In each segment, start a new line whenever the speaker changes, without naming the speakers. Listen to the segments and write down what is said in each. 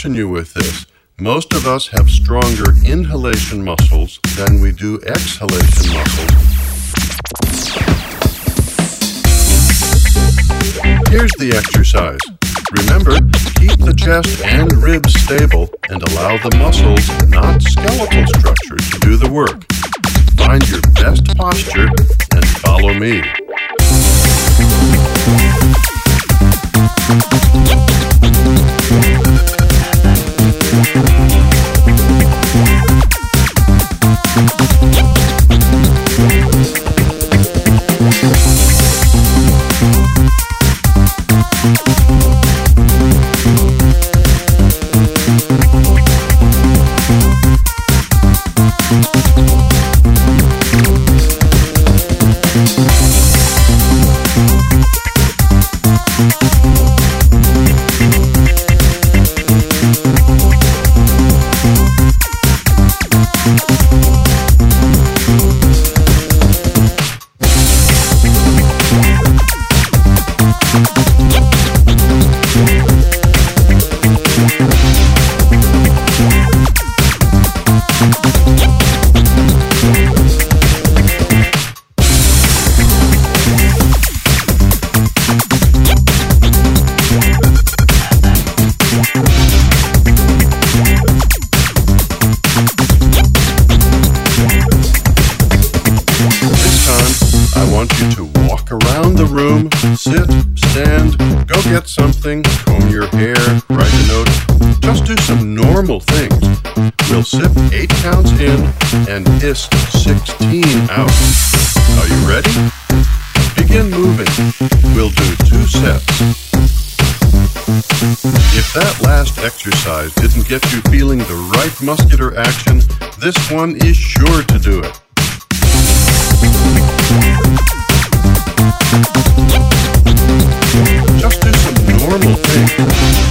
caution you with this. Most of us have stronger inhalation muscles than we do exhalation muscles. Here's the exercise. Remember, keep the chest and ribs stable and allow the muscles, not skeletal structure, to do the work. Find your best posture and follow me. Want you to walk around the room, sit, stand, go get something, comb your hair, write a note. Just do some normal things. We'll sip 8 counts in and hiss 16 out. Are you ready? Begin moving. We'll do two sets. If that last exercise didn't get you feeling the right muscular action, this one is sure to do it. Just do some normal things.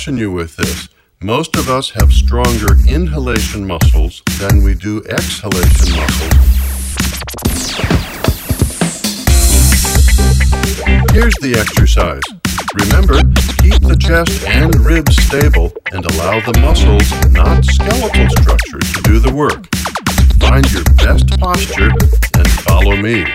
caution you with this. Most of us have stronger inhalation muscles than we do exhalation muscles. Here's the exercise. Remember, keep the chest and ribs stable and allow the muscles, not skeletal structure, to do the work. Find your best posture and follow me.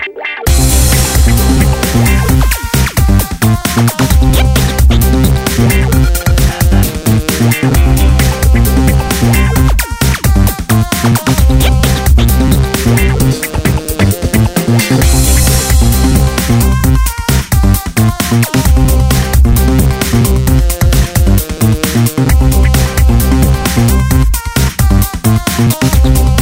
Thank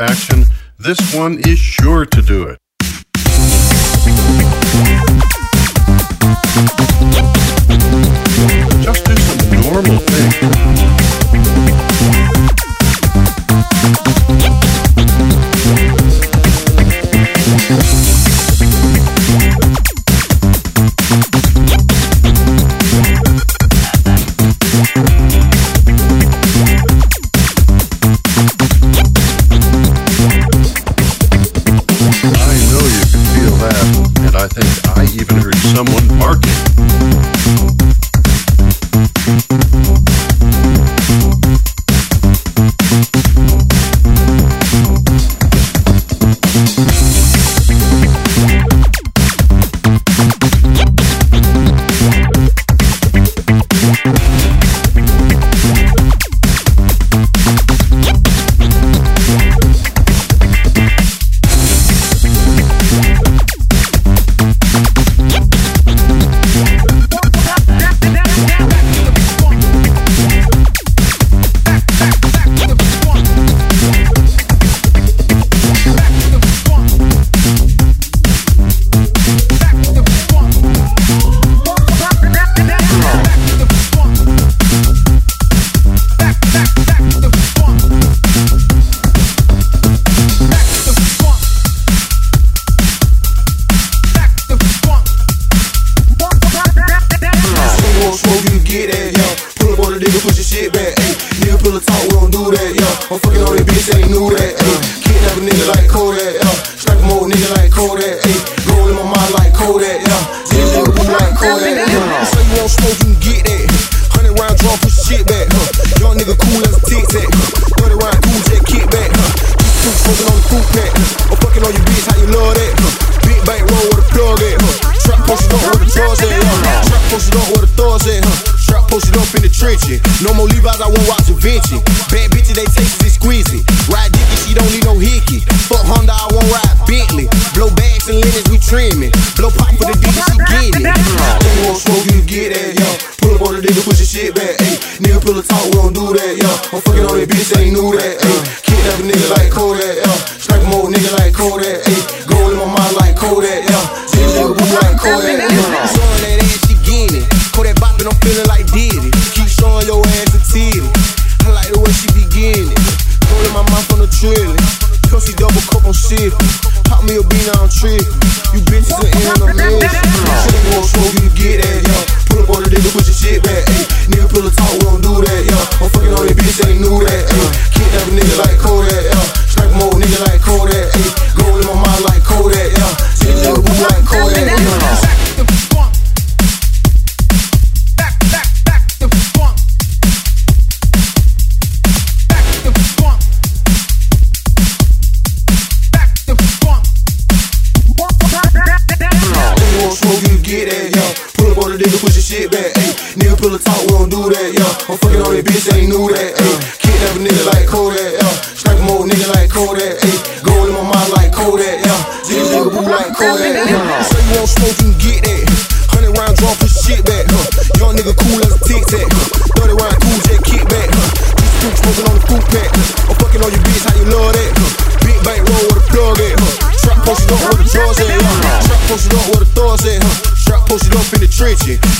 action. This one is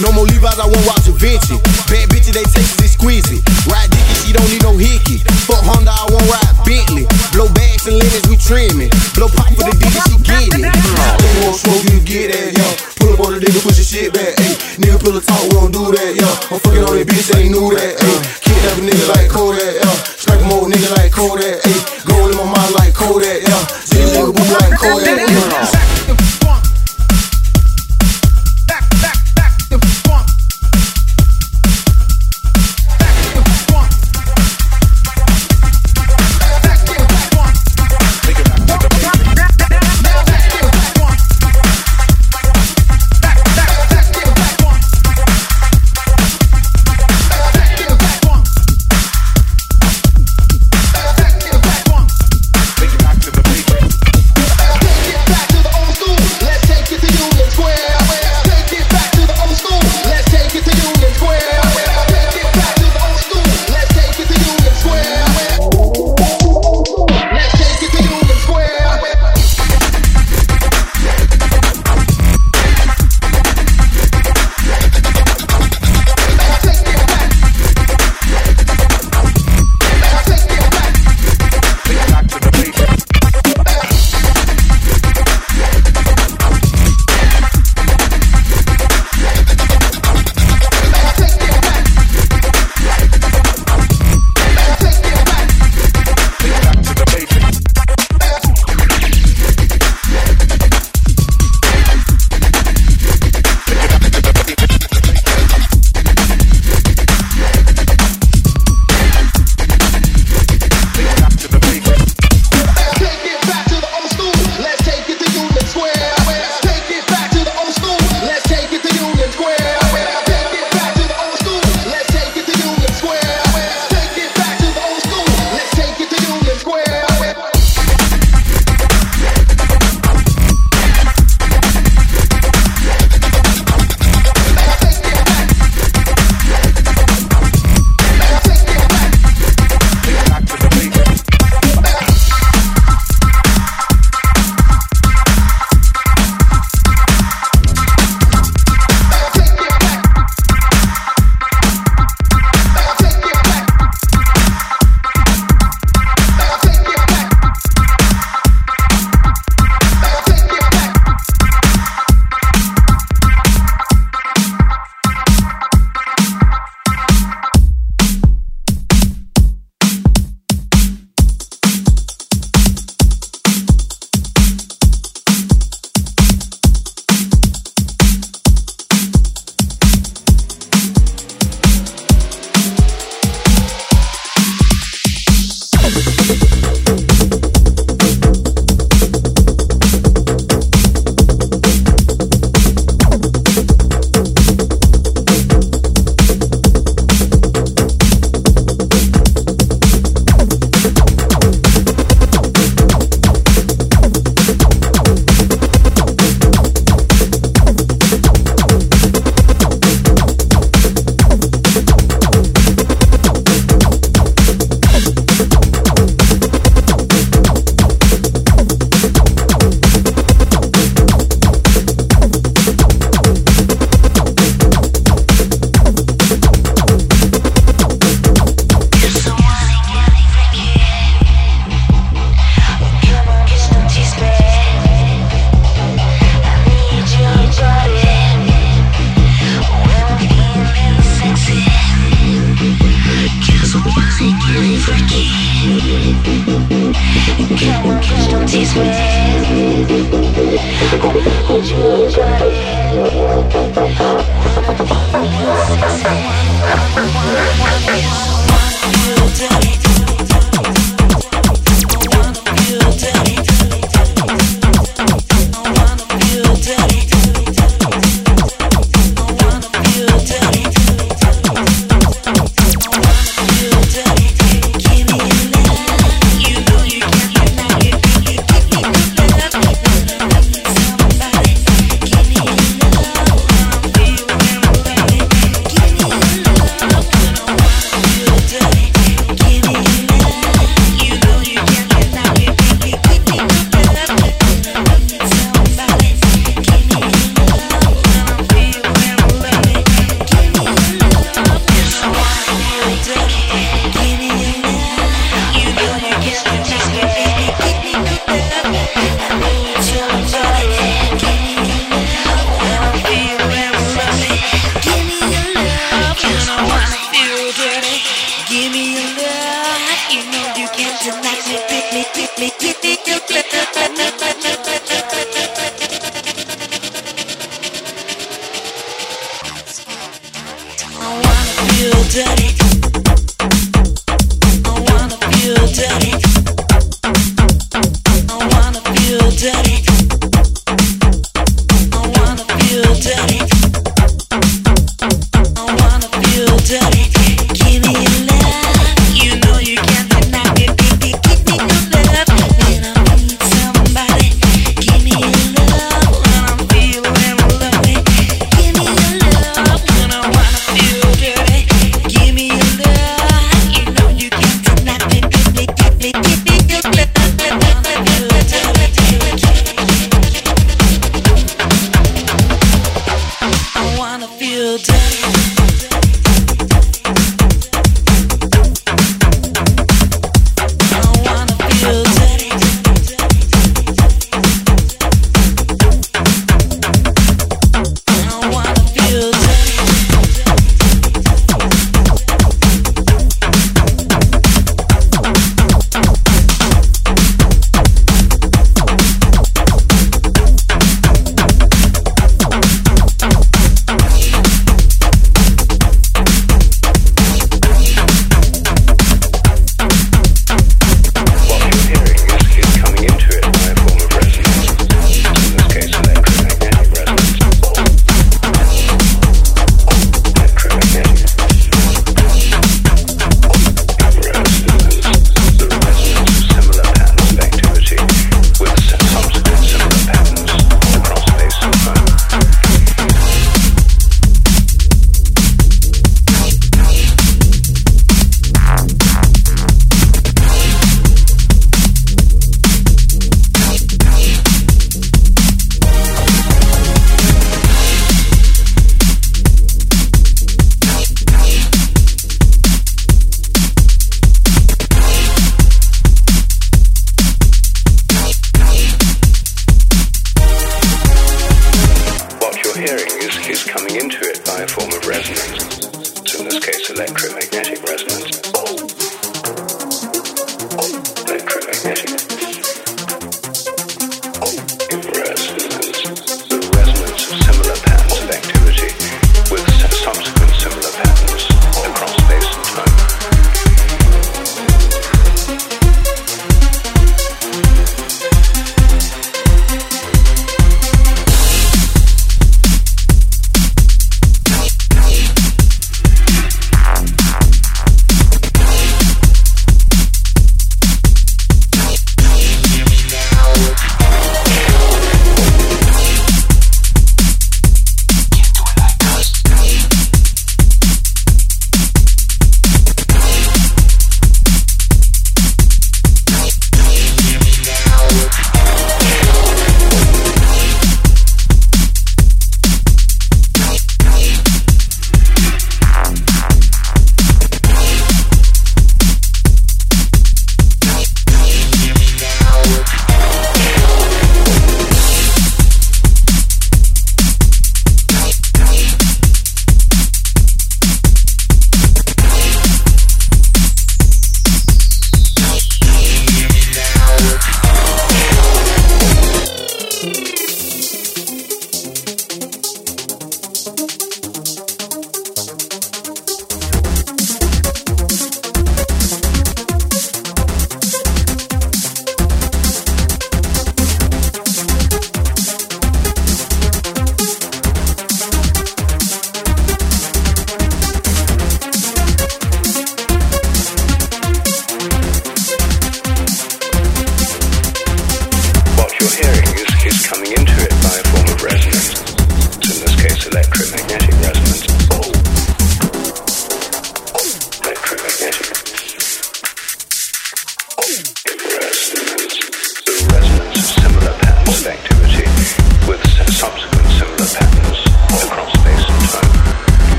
No more Levi's, I won't watch a Vinci. Bad bitches, they taste it
exquisite. Ride dicky, she don't need no hickey. Fuck Honda, I won't ride Bentley. Blow bags and linens, we trimming. Blow pop for the digger, she get it. Nigga want smoke, you get that, yo. Pull up on the nigga, push your shit back, ayy. Nigga pull a talk, we don't do that, yo. I'm fucking on that bitch, they ain't knew that, ayy. Kidnap a nigga like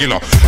Change.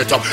It's up.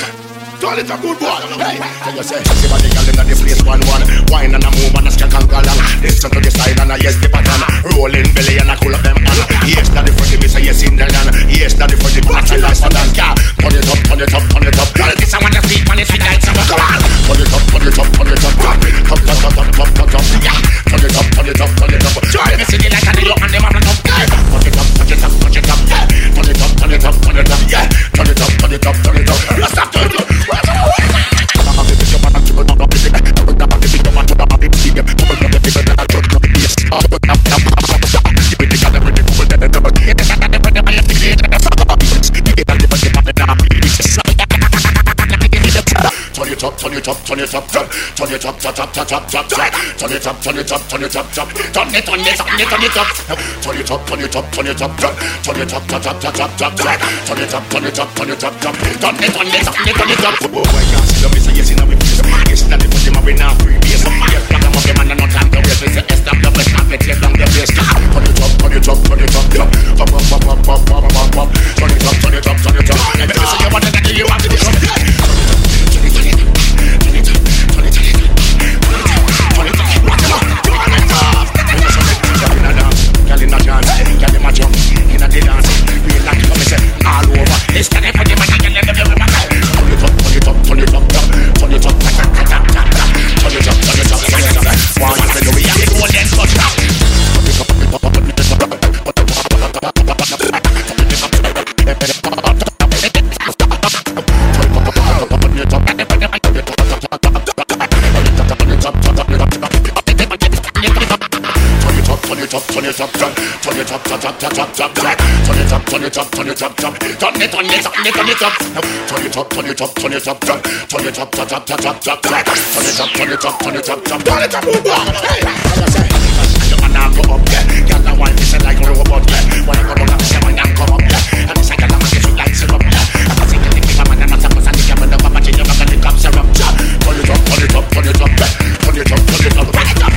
turn it up, turn it up, turn it up, turn, turn it up, tap it up, tap it up, turn it up, turn it up, turn it up, tap, turn it, turn it, turn it, turn it up, turn it up, turn it up, turn it up, turn, turn it up, tap it up, tap it up, turn it up, turn it up, turn it up, tap, turn it, turn it, turn it, turn it up. Oh my God, see the missile, yes, now we nation and the country marry now free base. Yes, not a mother man and not time to waste. We say yes, It's gonna it up, turn, turn it up, turn, turn, turn, turn, turn, turn it
up, turn it up, turn it up, turn, turn it, turn it, turn it, turn it up, turn it up, turn it up, turn it up, turn, turn it up, turn, turn, turn, turn, turn, turn it up, turn it up, turn it up, turn, turn it up, move on, hey, I say, your man now go up, yeah, girl that wine, this is like a robot, yeah, when I go down, I say my name come up, yeah, and this like a llama, get you like syrup, yeah, I can see the thing, I'm an amateur, but I think I'm the papa, change your back and the syrup, yeah, turn it up, turn it up, turn it up, turn it up, turn it up, turn it up,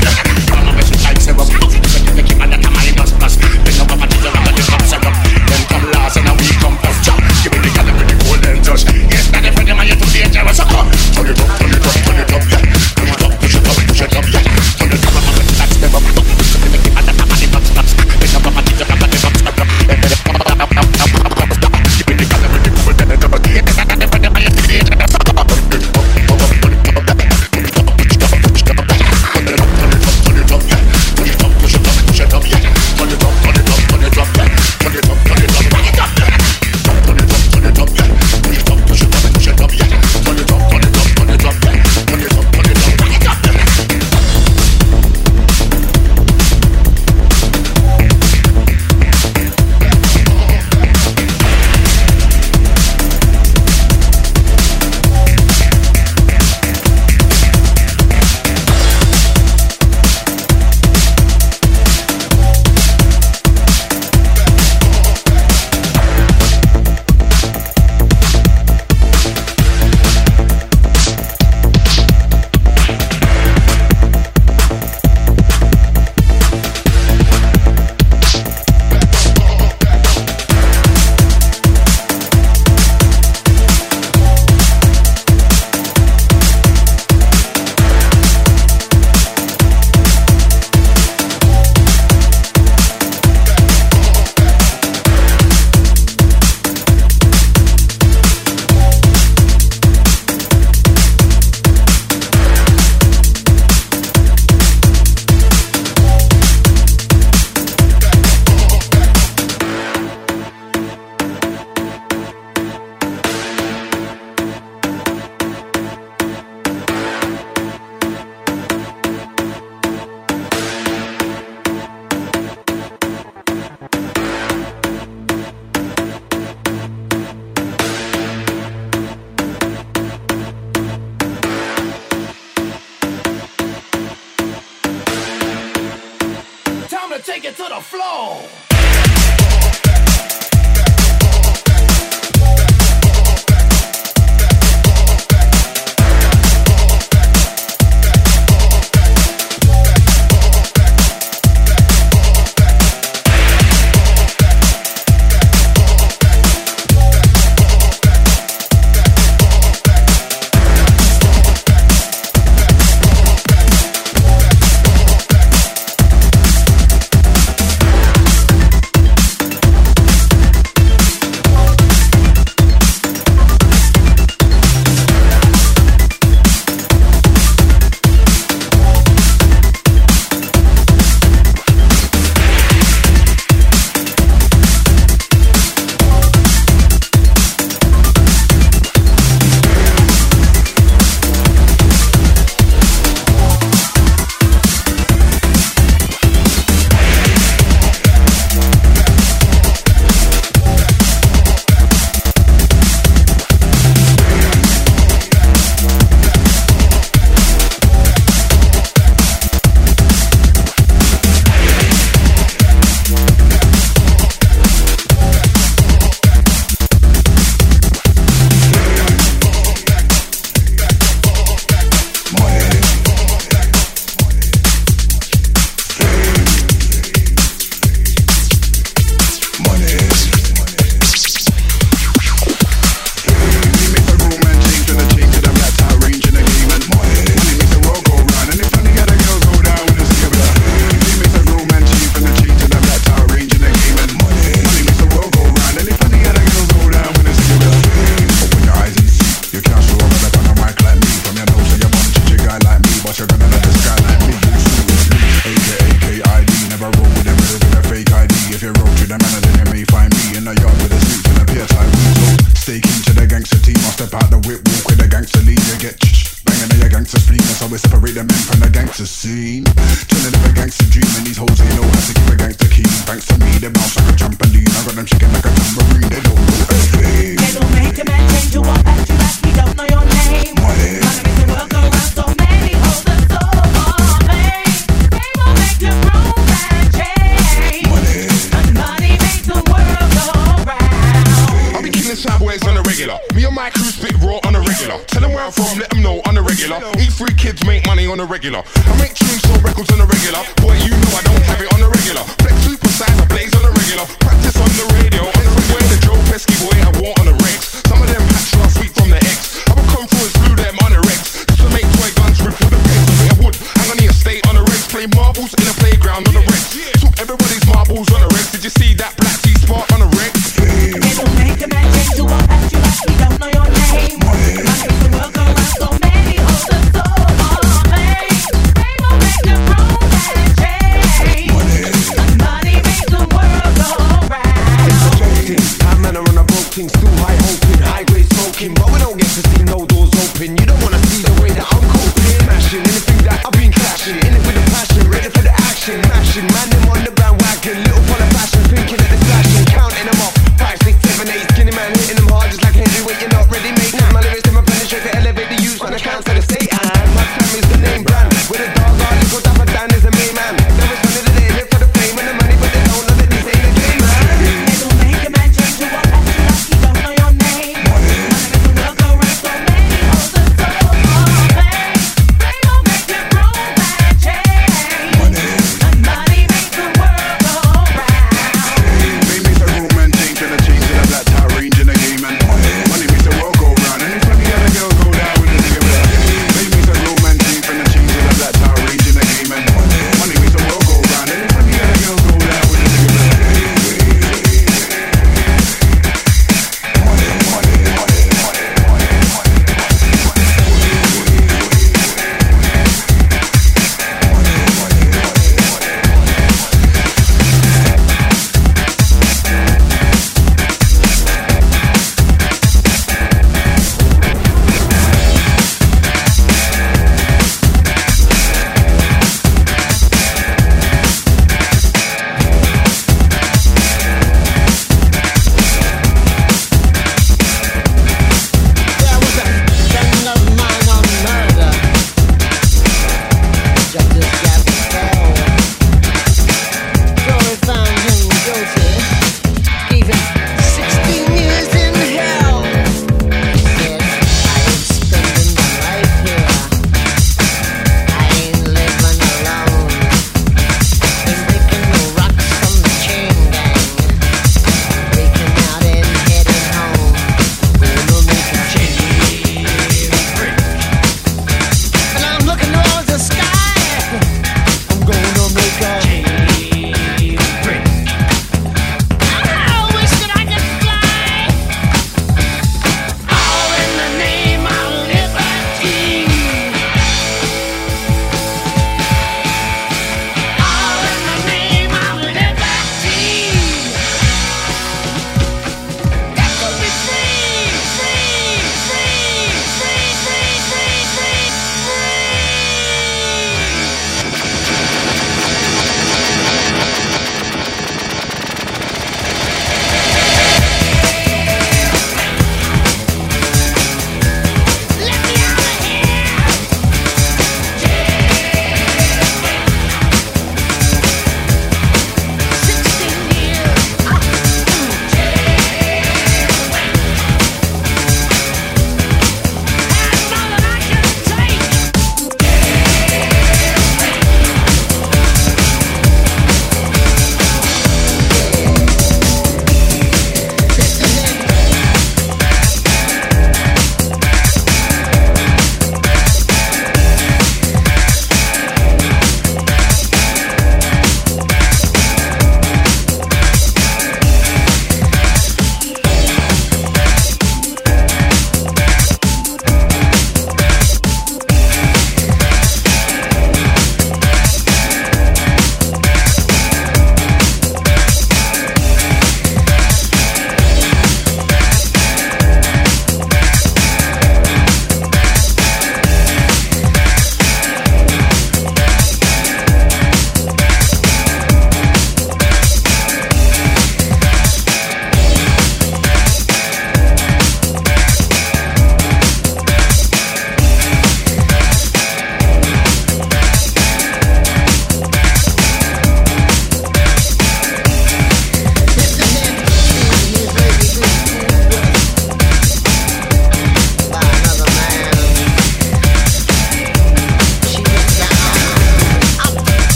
screen In
it with a passion, ready for the action. Mashing, man, them on the bandwagon. Little full of fashion, thinking that
they're slashing Counting them off, five, six, seven, eight. Skinny man hitting them hard just like Henry Wait, you're not ready, mate. Now My lyrics in
my penny straight to elevate the use Man, I can't set a state. And my family's the name brand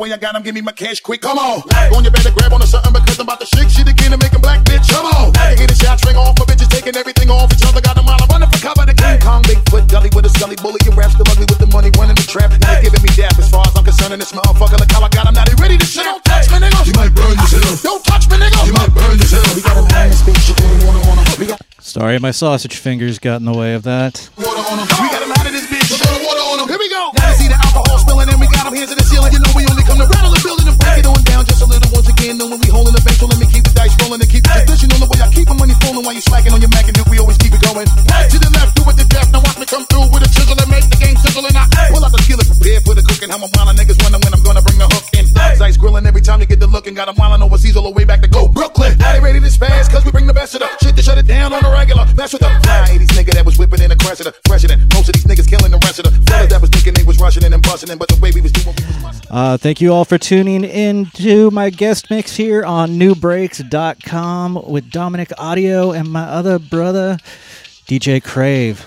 boy, I got him. Give me my cash quick. Come on. Hey. On your better grab on something because I'm about to shake shit again and make him black, bitch. Come on. Hey. A shot string off for bitches taking everything off each other. Got. I'm running for cover. The King hey. Kong, Gully with a scully. Bully, your rap still ugly with the money running the trap. Giving me dap as far as I'm concerned. And this motherfucker, look how I got him. Now they ready to shit. Don't touch me, nigga.
You might burn yourself.
Don't touch me, nigga.
You might burn yourself.
We got a hey. speech. You.
Sorry, my sausage fingers got in the way of that.
How my wild niggas wonder when I'm gonna bring the hook in. Ice grilling every time you get the look and got 'em wildin' overseas all the way back to go Brooklyn. Now they ready to spaz cause we bring the best of the shit to shut it down on the regular. Mess with the fly 80s nigga that was whipping in a Cressida. Fresher than most of these niggas killing the rest of the fellas that was thinking they was rushing in and busting in. But the way we was doing, we was.
Uh, thank you all for tuning in to my guest mix here on nubreaks.com with Dominic Audio and my other brother, DJ Crave.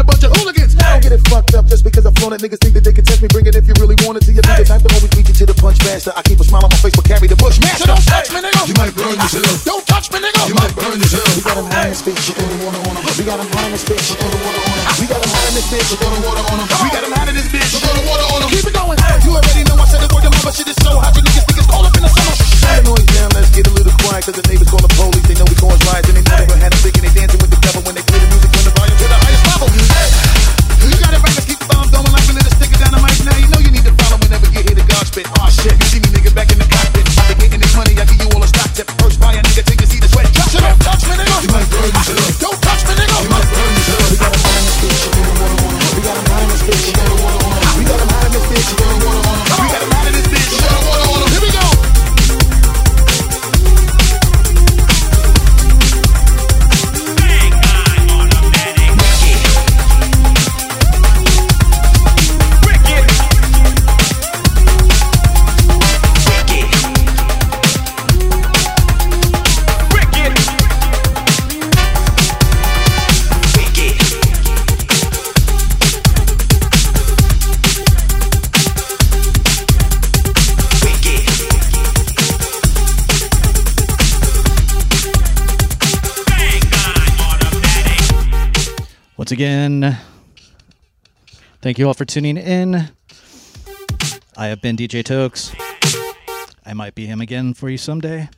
get it fucked up just because I'm flown it. Niggas think that they can test me. Bring it if you really want it. To your the type to always beat you to the punch master. I keep a smile on my face, but carry the bush. Master, don't touch me, nigga. You might burn yourself. Don't touch me, nigga. You might burn yourself. We got high in space, so throw the water on 'em. We got high in space, so throw the water on 'em. We got high in this bitch, throw the water on 'em. We got high in this bitch, throw the water on 'em. Keep it going. You already know I said the word, the mama shit is so hot. You niggas think it's cold up in the summer. Shut the noise down, let's get a little quiet, cause the neighbors call the police. They know we cause
Once again, thank you all for tuning in. I have been DJ Tokz. I might be him again for you someday.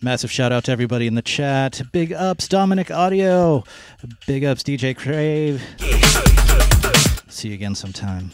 Massive shout out to everybody in the chat. Big ups, Dominic Audio. Big ups, DJ Crave. See you again sometime.